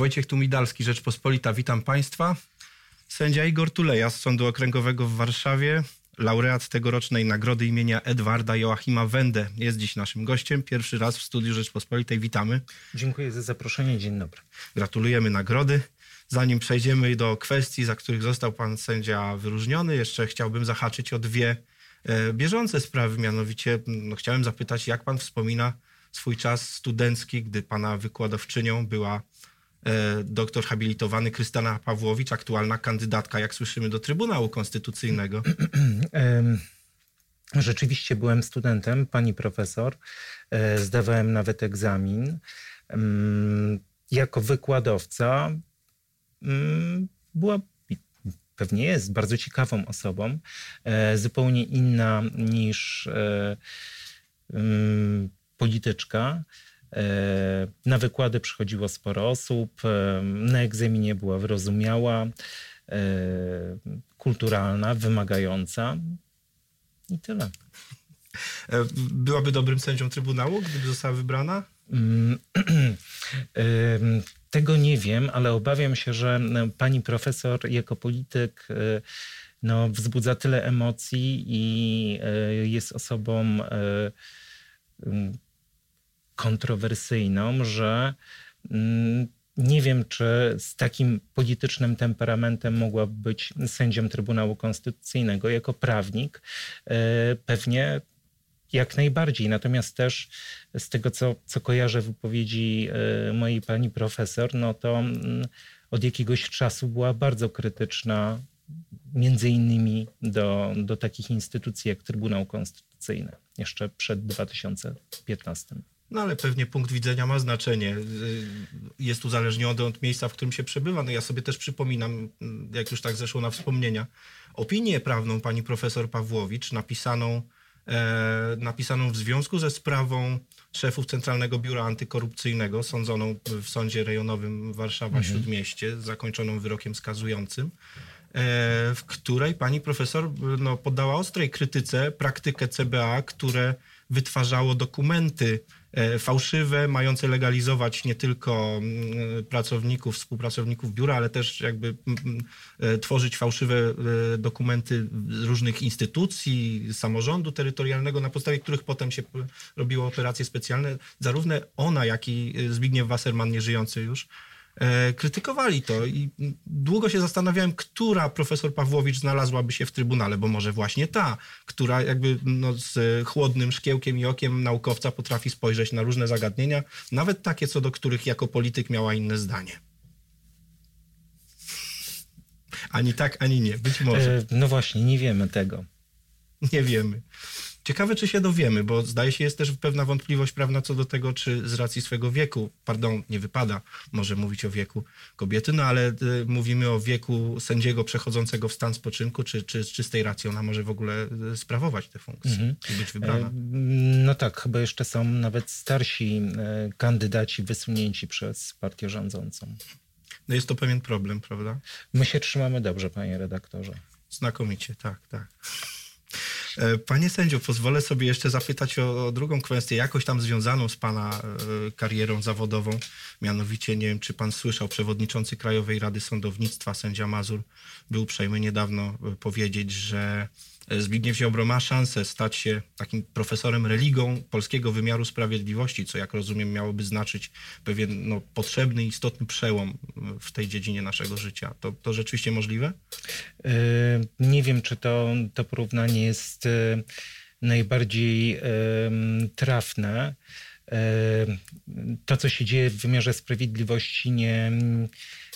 Wojciech Tumidalski, Rzeczpospolita, witam Państwa. Sędzia Igor Tuleja z Sądu Okręgowego w Warszawie, laureat tegorocznej nagrody imienia Edwarda Joachima Wende jest dziś naszym gościem. Pierwszy raz w studiu Rzeczpospolitej. Witamy. Dziękuję za zaproszenie. Dzień dobry. Gratulujemy nagrody. Zanim przejdziemy do kwestii, za których został pan sędzia wyróżniony, jeszcze chciałbym zahaczyć o dwie e, bieżące sprawy. Mianowicie no, chciałem zapytać, jak pan wspomina swój czas studencki, gdy pana wykładowczynią była doktor habilitowany Krystyna Pawłowicz, aktualna kandydatka, jak słyszymy, do Trybunału Konstytucyjnego. Rzeczywiście byłem studentem, pani profesor. E, zdawałem nawet egzamin. Jako wykładowca była pewnie jest bardzo ciekawą osobą, e, zupełnie inna niż polityczka. E, na wykłady przychodziło sporo osób, e, na egzaminie była wyrozumiała, e, kulturalna, wymagająca i tyle. Byłaby dobrym sędzią Trybunału, gdyby została wybrana? Tego nie wiem, ale obawiam się, że pani profesor jako polityk no, wzbudza tyle emocji i jest osobą kontrowersyjną, że mm, nie wiem, czy z takim politycznym temperamentem mogłaby być sędzią Trybunału Konstytucyjnego. Jako prawnik e, pewnie jak najbardziej. Natomiast też z tego, co, co kojarzę wypowiedzi e, mojej pani profesor, no to mm, od jakiegoś czasu była bardzo krytyczna między innymi do, do takich instytucji jak Trybunał Konstytucyjny jeszcze przed 2015. No ale pewnie punkt widzenia ma znaczenie. Jest uzależniony od miejsca, w którym się przebywa. No ja sobie też przypominam, jak już tak zeszło na wspomnienia, opinię prawną pani profesor Pawłowicz napisaną, e, napisaną w związku ze sprawą szefów Centralnego Biura Antykorupcyjnego, sądzoną w Sądzie Rejonowym Warszawa-Śródmieście, mhm. zakończoną wyrokiem skazującym, e, w której pani profesor no, poddała ostrej krytyce praktykę CBA, które wytwarzało dokumenty E, fałszywe, mające legalizować nie tylko mm, pracowników, współpracowników biura, ale też jakby mm, mm, e, tworzyć fałszywe e, dokumenty różnych instytucji, samorządu terytorialnego, na podstawie których potem się robiło operacje specjalne. Zarówno ona, jak i Zbigniew Wasserman, nieżyjący już, E, krytykowali to i długo się zastanawiałem, która profesor Pawłowicz znalazłaby się w Trybunale, bo może właśnie ta, która jakby no, z chłodnym szkiełkiem i okiem naukowca potrafi spojrzeć na różne zagadnienia, nawet takie, co do których jako polityk miała inne zdanie. Ani tak, ani nie. Być może. E, no właśnie, nie wiemy tego. Nie wiemy. Ciekawe, czy się dowiemy, bo zdaje się, jest też pewna wątpliwość prawna co do tego, czy z racji swego wieku, pardon, nie wypada może mówić o wieku kobiety, no ale y, mówimy o wieku sędziego przechodzącego w stan spoczynku, czy, czy z czystej racji ona może w ogóle y, sprawować te funkcje mhm. i być wybrana. E, no tak, chyba jeszcze są nawet starsi e, kandydaci wysunięci przez partię rządzącą. No jest to pewien problem, prawda? My się trzymamy dobrze, panie redaktorze. Znakomicie, tak, tak. E, panie sędzio, pozwolę sobie jeszcze zapytać o, o, drugą kwestię, jakoś tam związaną z pana e, karierą zawodową. Mianowicie, nie wiem, czy pan słyszał, przewodniczący Krajowej Rady Sądownictwa, sędzia Mazur, był uprzejmy niedawno e, powiedzieć, że Zbigniew Ziobro ma szansę stać się takim profesorem religą polskiego wymiaru sprawiedliwości, co jak rozumiem miałoby znaczyć pewien no, potrzebny, istotny przełom w tej dziedzinie naszego życia. To, to rzeczywiście możliwe? Nie wiem, czy to, to porównanie jest najbardziej trafne. E, to, co się dzieje w wymiarze sprawiedliwości, nie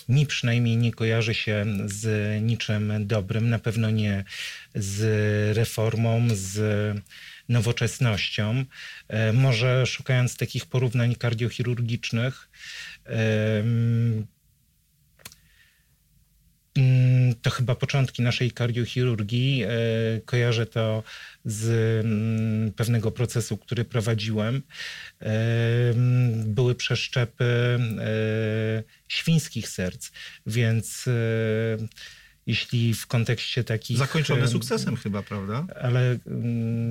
mi przynajmniej nie kojarzy się z niczym dobrym, na pewno nie z reformą, z nowoczesnością. E, może szukając takich porównań kardiochirurgicznych, to chyba początki naszej kardiochirurgii. E, kojarzę to z mm, pewnego procesu, który prowadziłem. E, mm, były przeszczepy e, świńskich serc, więc jeśli w kontekście takich... Zakończone sukcesem chyba, prawda? Ale...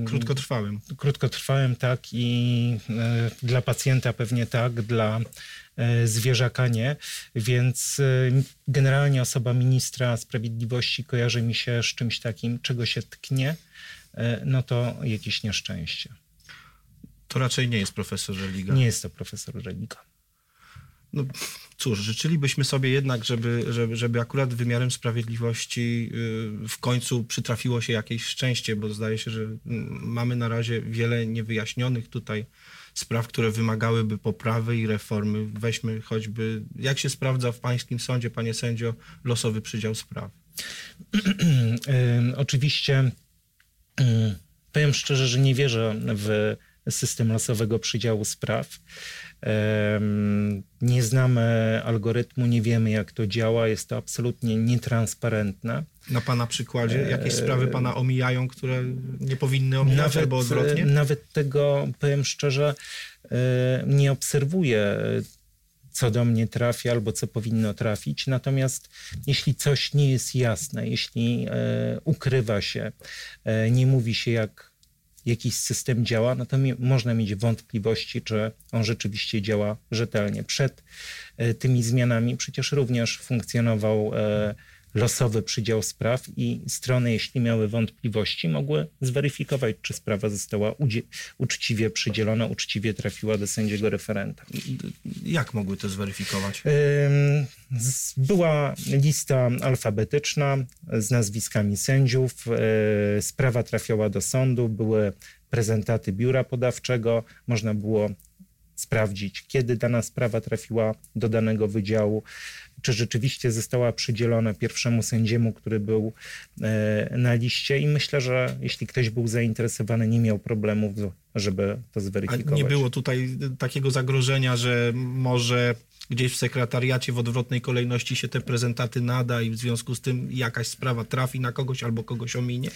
Krótkotrwałym. Krótkotrwałym, tak i dla pacjenta pewnie tak, dla zwierzaka nie. Więc generalnie osoba ministra sprawiedliwości kojarzy mi się z czymś takim, czego się tknie, no to jakieś nieszczęście. To raczej nie jest profesor Religa. Nie jest to profesor Religa. No cóż, życzylibyśmy sobie jednak, żeby, żeby, żeby akurat wymiarem sprawiedliwości y, w końcu przytrafiło się jakieś szczęście, bo zdaje się, że mm, mamy na razie wiele niewyjaśnionych tutaj spraw, które wymagałyby poprawy i reformy. Weźmy choćby, jak się sprawdza w pańskim sądzie, panie sędzio, losowy przydział spraw? Oczywiście powiem szczerze, że nie wierzę w system losowego przydziału spraw. Nie znamy algorytmu, nie wiemy jak to działa, jest to absolutnie nietransparentne. Na Pana przykładzie jakieś sprawy Pana omijają, które nie powinny omijać nawet, albo odwrotnie? Nawet tego, powiem szczerze, e, nie obserwuję co do mnie trafia albo co powinno trafić. Natomiast jeśli coś nie jest jasne, jeśli e, ukrywa się, e, nie mówi się jak jakiś system działa, no to mi, można mieć wątpliwości, czy on rzeczywiście działa rzetelnie. Przed e, tymi zmianami przecież również funkcjonował e, losowy przydział spraw i strony, jeśli miały wątpliwości, mogły zweryfikować, czy sprawa została uczciwie przydzielona, uczciwie trafiła do sędziego referenta. Jak mogły to zweryfikować? Była lista alfabetyczna z nazwiskami sędziów. E, sprawa trafiała do sądu, były prezentaty biura podawczego, można było sprawdzić, kiedy dana sprawa trafiła do danego wydziału, czy rzeczywiście została przydzielona pierwszemu sędziemu, który był e, na liście i myślę, że jeśli ktoś był zainteresowany, nie miał problemów, żeby to zweryfikować. A nie było tutaj takiego zagrożenia, że może gdzieś w sekretariacie w odwrotnej kolejności się te prezentaty nada i w związku z tym jakaś sprawa trafi na kogoś albo kogoś ominie?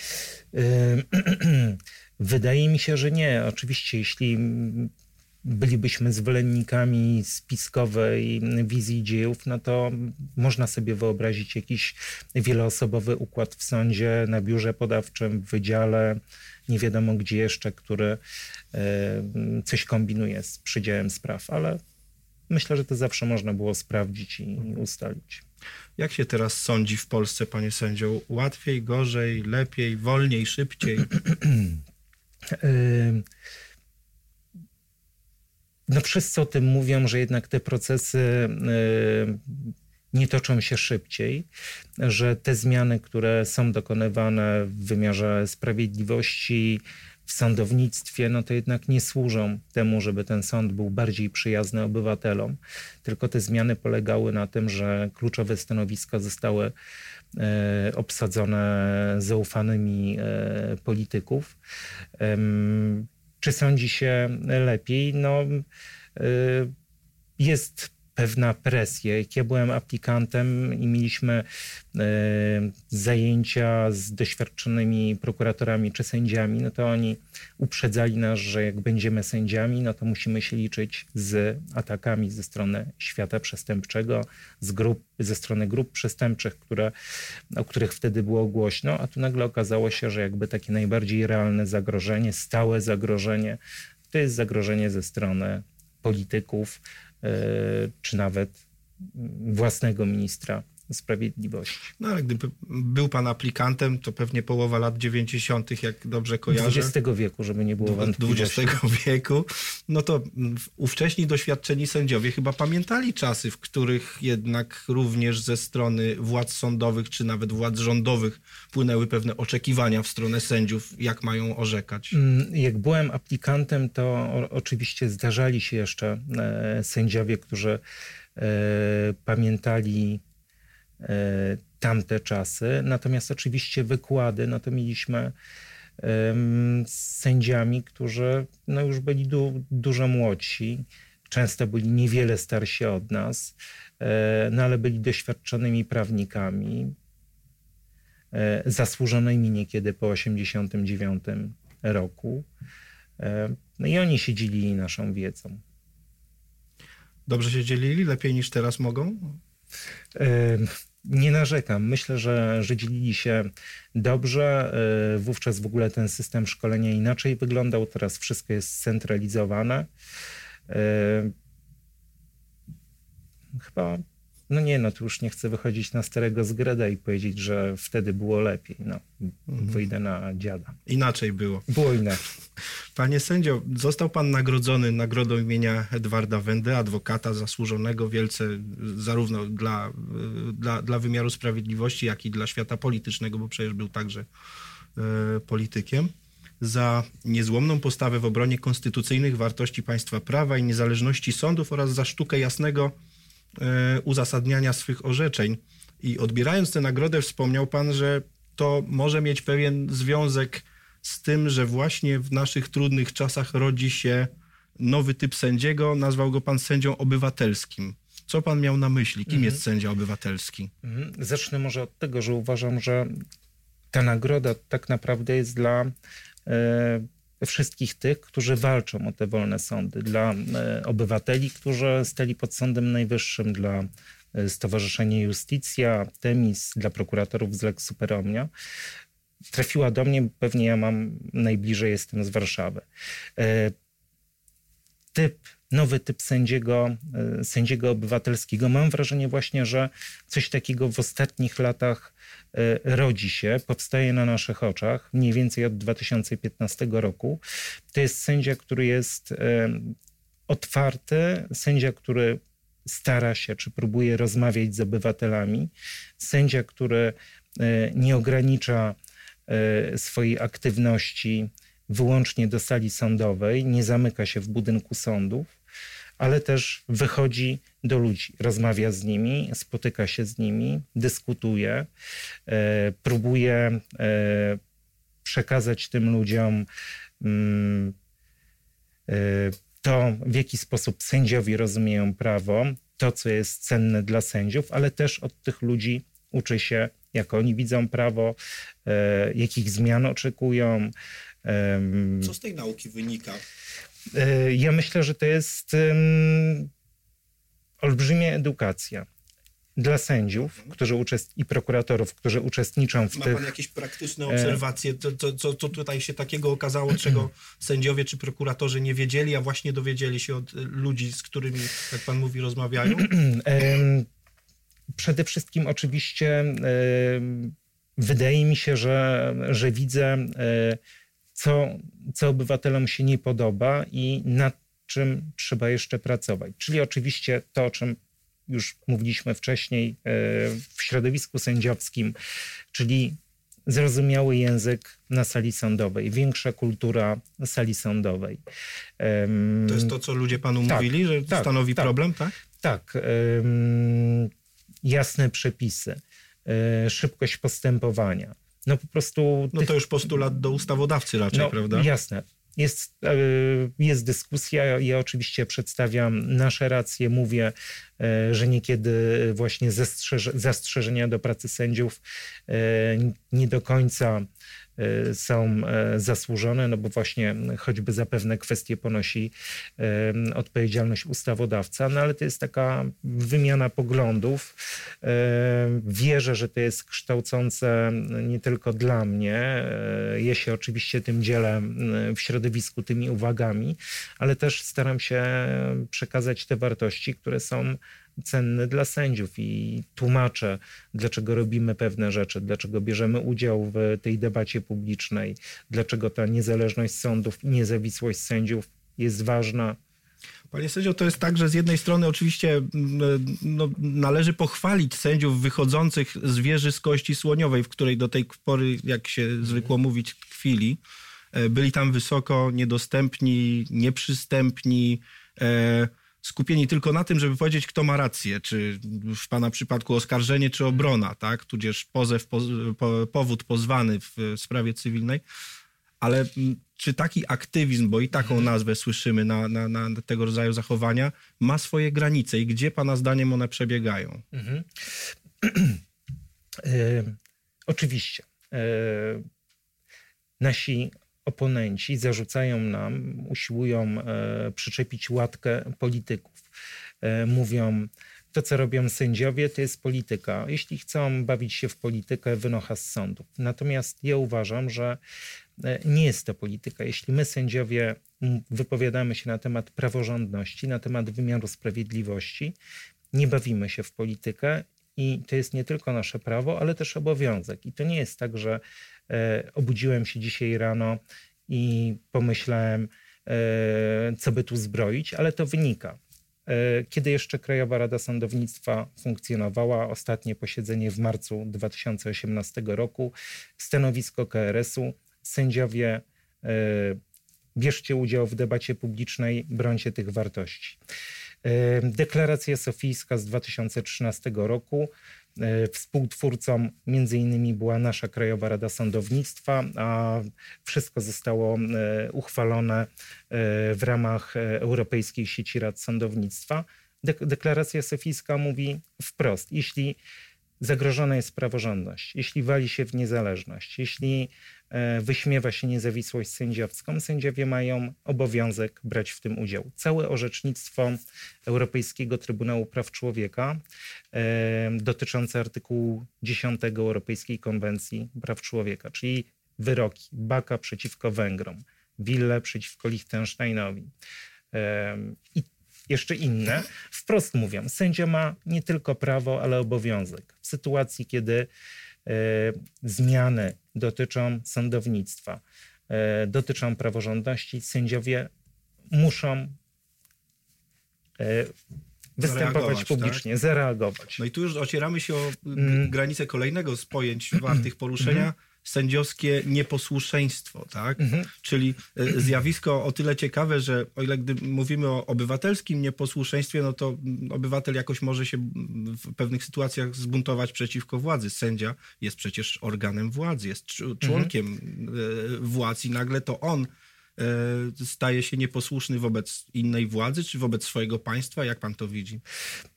Wydaje mi się, że nie. Oczywiście, jeśli bylibyśmy zwolennikami spiskowej wizji dziejów, no to można sobie wyobrazić jakiś wieloosobowy układ w sądzie, na biurze podawczym, w wydziale, nie wiadomo gdzie jeszcze, który coś kombinuje z przydziałem spraw, ale myślę, że to zawsze można było sprawdzić i ustalić. Jak się teraz sądzi w Polsce, panie sędzio? Łatwiej, gorzej, lepiej, wolniej, szybciej? no wszyscy o tym mówią, że jednak te procesy y, nie toczą się szybciej, że te zmiany, które są dokonywane w wymiarze sprawiedliwości, w sądownictwie, no to jednak nie służą temu, żeby ten sąd był bardziej przyjazny obywatelom, tylko te zmiany polegały na tym, że kluczowe stanowiska zostały e, obsadzone zaufanymi e, polityków. Czy sądzi się lepiej? No, y, jest pewna presja. Jak ja byłem aplikantem i mieliśmy y, zajęcia z doświadczonymi prokuratorami czy sędziami, no to oni uprzedzali nas, że jak będziemy sędziami, no to musimy się liczyć z atakami ze strony świata przestępczego, z grup, ze strony grup przestępczych, które, o których wtedy było głośno, a tu nagle okazało się, że jakby takie najbardziej realne zagrożenie, stałe zagrożenie, to jest zagrożenie ze strony polityków, E, czy nawet własnego ministra Sprawiedliwości. No ale gdyby był pan aplikantem, to pewnie połowa lat 90., jak dobrze kojarzę. XX wieku, żeby nie było wątpliwości. XX wieku. No to ówcześni doświadczeni sędziowie chyba pamiętali czasy, w których jednak również ze strony władz sądowych, czy nawet władz rządowych płynęły pewne oczekiwania w stronę sędziów, jak mają orzekać. Mm, jak byłem aplikantem, to oczywiście zdarzali się jeszcze e, sędziowie, którzy e, pamiętali tamte czasy. Natomiast oczywiście wykłady, no to mieliśmy z sędziami, którzy no już byli du, dużo młodsi, często byli niewiele starsi od nas, e, no ale byli doświadczonymi prawnikami, e, zasłużonymi niekiedy po 89 roku. No i oni się dzielili naszą wiedzą. Dobrze się dzielili? Lepiej niż teraz mogą? Nie narzekam. Myślę, że, że dzielili się dobrze. E, wówczas w ogóle ten system szkolenia inaczej wyglądał. Teraz wszystko jest scentralizowane. E, chyba no nie, no tu już nie chcę wychodzić na starego zgreda i powiedzieć, że wtedy było lepiej. No, mhm. wyjdę na dziada. Inaczej było. Było inaczej. Panie sędzio, został pan nagrodzony nagrodą imienia Edwarda Wendy, adwokata zasłużonego wielce zarówno dla, dla, dla wymiaru sprawiedliwości, jak i dla świata politycznego, bo przecież był także e, politykiem za niezłomną postawę w obronie konstytucyjnych wartości państwa prawa i niezależności sądów oraz za sztukę jasnego uzasadniania swych orzeczeń. I odbierając tę nagrodę, wspomniał Pan, że to może mieć pewien związek z tym, że właśnie w naszych trudnych czasach rodzi się nowy typ sędziego. Nazwał go Pan sędzią obywatelskim. Co Pan miał na myśli? Kim mhm. jest sędzia obywatelski? Mhm. Zacznę może od tego, że uważam, że ta nagroda tak naprawdę jest dla e, wszystkich tych, którzy walczą o te wolne sądy, dla e, obywateli, którzy stali pod Sądem Najwyższym, dla e, Stowarzyszenia Justicja, Temis, dla prokuratorów z Lex Super Omnia. Trafiła do mnie, pewnie ja mam najbliżej, jestem z Warszawy. E, typ, nowy typ sędziego, sędziego obywatelskiego. Mam wrażenie właśnie, że coś takiego w ostatnich latach rodzi się, powstaje na naszych oczach, mniej więcej od 2015 roku. To jest sędzia, który jest e, otwarty, sędzia, który stara się czy próbuje rozmawiać z obywatelami, sędzia, który e, nie ogranicza swojej aktywności wyłącznie do sali sądowej, nie zamyka się w budynku sądów, ale też wychodzi do ludzi, rozmawia z nimi, spotyka się z nimi, dyskutuje, e, próbuje e, przekazać tym ludziom mm, e, to, w jaki sposób sędziowie rozumieją prawo, to, co jest cenne dla sędziów, ale też od tych ludzi uczy się, jak oni widzą prawo, jakich zmian oczekują. Co z tej nauki wynika? E, ja myślę, że to jest olbrzymia edukacja dla sędziów którzy uczest- i prokuratorów, którzy uczestniczą w Ma tych... Ma pan jakieś praktyczne e, obserwacje? Co, co, co tutaj się takiego okazało, czego sędziowie czy prokuratorzy nie wiedzieli, a właśnie dowiedzieli się od ludzi, z którymi, jak pan mówi, rozmawiają? Przede wszystkim oczywiście wydaje mi się, że, że widzę e, co, co obywatelom się nie podoba i nad czym trzeba jeszcze pracować. Czyli oczywiście to, o czym już mówiliśmy wcześniej e, w środowisku sędziowskim, czyli zrozumiały język na sali sądowej, większa kultura sali sądowej. To jest to, co ludzie panu tak, mówili, że tak, stanowi tak, problem, tak? Tak. Jasne przepisy, e, szybkość postępowania no po prostu... No to już postulat do ustawodawcy raczej, no, prawda? Jasne. Jest, e, jest dyskusja. Ja oczywiście przedstawiam nasze racje, mówię, że niekiedy właśnie zastrzeżenia do pracy sędziów e, nie do końca są zasłużone, no bo właśnie choćby za pewne kwestie ponosi odpowiedzialność ustawodawca, no ale to jest taka wymiana poglądów. Wierzę, że to jest kształcące nie tylko dla mnie. Ja się oczywiście tym dzielę w środowisku tymi uwagami, ale też staram się przekazać te wartości, które są cenny dla sędziów i tłumaczę, dlaczego robimy pewne rzeczy, dlaczego bierzemy udział w tej debacie publicznej, dlaczego ta niezależność sądów i niezawisłość sędziów jest ważna. Panie sędzio, to jest tak, że z jednej strony oczywiście no, należy pochwalić sędziów wychodzących z wieży z kości słoniowej, w której do tej pory, jak się zwykło mówić, kwili. E, byli tam wysoko, niedostępni, nieprzystępni, e, skupieni tylko na tym, żeby powiedzieć, kto ma rację, czy w pana przypadku oskarżenie, czy obrona, tak? tudzież pozew, po, po, powód pozwany w sprawie cywilnej. Ale czy taki aktywizm, bo i taką mhm. nazwę słyszymy na, na, na tego rodzaju zachowania, ma swoje granice i gdzie pana zdaniem one przebiegają? Mhm. e, oczywiście. E, nasi oponenci zarzucają nam, usiłują e, przyczepić łatkę polityków. E, mówią, to co robią sędziowie, to jest polityka. Jeśli chcą bawić się w politykę, wynocha z sądów. Natomiast ja uważam, że e, nie jest to polityka. Jeśli my sędziowie wypowiadamy się na temat praworządności, na temat wymiaru sprawiedliwości, nie bawimy się w politykę i to jest nie tylko nasze prawo, ale też obowiązek. I to nie jest tak, że e, obudziłem się dzisiaj rano i pomyślałem, e, co by tu zbroić, ale to wynika. E, kiedy jeszcze Krajowa Rada Sądownictwa funkcjonowała, ostatnie posiedzenie w marcu 2018 roku, stanowisko KRS-u, sędziowie bierzcie udział w debacie publicznej, brońcie tych wartości. E, deklaracja sofijska z 2013 roku. E, współtwórcą między innymi była nasza Krajowa Rada Sądownictwa, a wszystko zostało e, uchwalone w ramach Europejskiej Sieci Rad Sądownictwa. Deklaracja sofijska mówi wprost, jeśli zagrożona jest praworządność, jeśli wali się w niezależność, jeśli e, wyśmiewa się niezawisłość sędziowską, sędziowie mają obowiązek brać w tym udział. Całe orzecznictwo Europejskiego Trybunału Praw Człowieka e, dotyczące artykułu 10 Europejskiej Konwencji Praw Człowieka, czyli wyroki Baka przeciwko Węgrom, Wille przeciwko Liechtensteinowi. E, I jeszcze inne, wprost mówią, sędzia ma nie tylko prawo, ale obowiązek. W sytuacji, kiedy e, zmiany dotyczą sądownictwa, e, dotyczą praworządności, sędziowie muszą e, występować publicznie, tak? zareagować. No i tu już ocieramy się o mm. granicę kolejnego z pojęć wartych poruszenia, mm sędziowskie nieposłuszeństwo, tak? Mhm. Czyli e, zjawisko o tyle ciekawe, że o ile gdy mówimy o obywatelskim nieposłuszeństwie, no to obywatel jakoś może się w pewnych sytuacjach zbuntować przeciwko władzy. Sędzia jest przecież organem władzy, jest członkiem mhm. władz i nagle to on e, staje się nieposłuszny wobec innej władzy, czy wobec swojego państwa? Jak pan to widzi?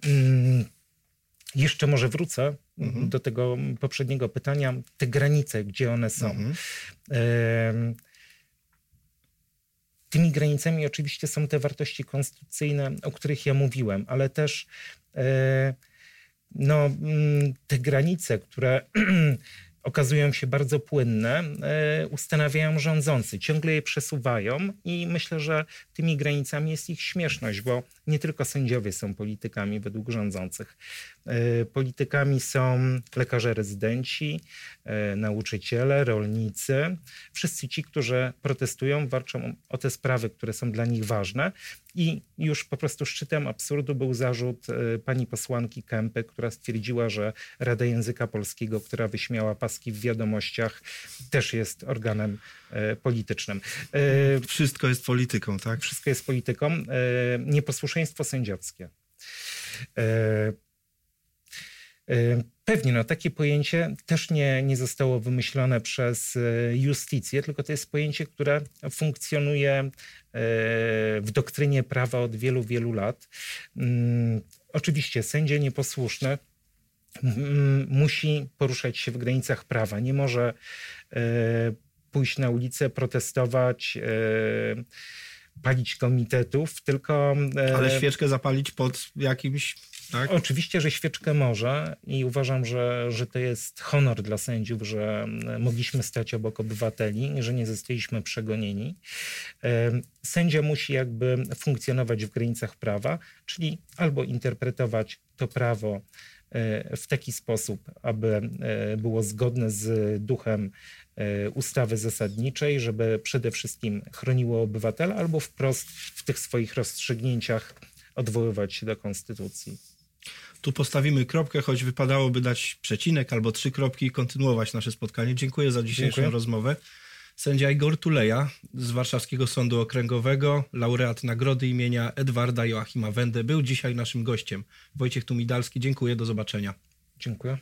Mm jeszcze może wrócę mhm. do tego poprzedniego pytania. Te granice, gdzie one są. Mhm. Tymi granicami oczywiście są te wartości konstytucyjne, o których ja mówiłem, ale też e, no, mm, te granice, które okazują się bardzo płynne, e, ustanawiają rządzący, ciągle je przesuwają i myślę, że tymi granicami jest ich śmieszność, bo nie tylko sędziowie są politykami według rządzących. E, politykami są lekarze rezydenci, e, nauczyciele, rolnicy, wszyscy ci, którzy protestują, walczą o te sprawy, które są dla nich ważne. I już po prostu szczytem absurdu był zarzut e, pani posłanki Kępy, która stwierdziła, że Rada Języka Polskiego, która wyśmiała paski w wiadomościach, też jest organem politycznym. Wszystko jest polityką, tak? Wszystko jest polityką. Nieposłuszeństwo sędziowskie. Y, pewnie, no, takie pojęcie też nie, nie zostało wymyślone przez y, justicję, tylko to jest pojęcie, które funkcjonuje y, w doktrynie prawa od wielu, wielu lat. Mm, oczywiście sędzia nieposłuszny musi poruszać się w granicach prawa. Nie może pójść na ulicę, protestować, palić komitetów, tylko... Ale świeczkę zapalić pod jakimś tak? Oczywiście, że świeczkę może i uważam, że, że to jest honor dla sędziów, że mogliśmy stać obok obywateli, że nie zostaliśmy przegonieni. Sędzia musi jakby funkcjonować w granicach prawa, czyli albo interpretować to prawo e, w taki sposób, aby e, było zgodne z duchem e, ustawy zasadniczej, żeby przede wszystkim chroniło obywatela, albo wprost w tych swoich rozstrzygnięciach odwoływać się do konstytucji. Tu postawimy kropkę, choć wypadałoby dać przecinek albo trzy kropki i kontynuować nasze spotkanie. Dziękuję za dzisiejszą Dziękuję. rozmowę. Sędzia Igor Tuleja z Warszawskiego Sądu Okręgowego, laureat nagrody imienia Edwarda Joachima Wende, był dzisiaj naszym gościem. Wojciech Tumidalski, dziękuję, do zobaczenia. Dziękuję.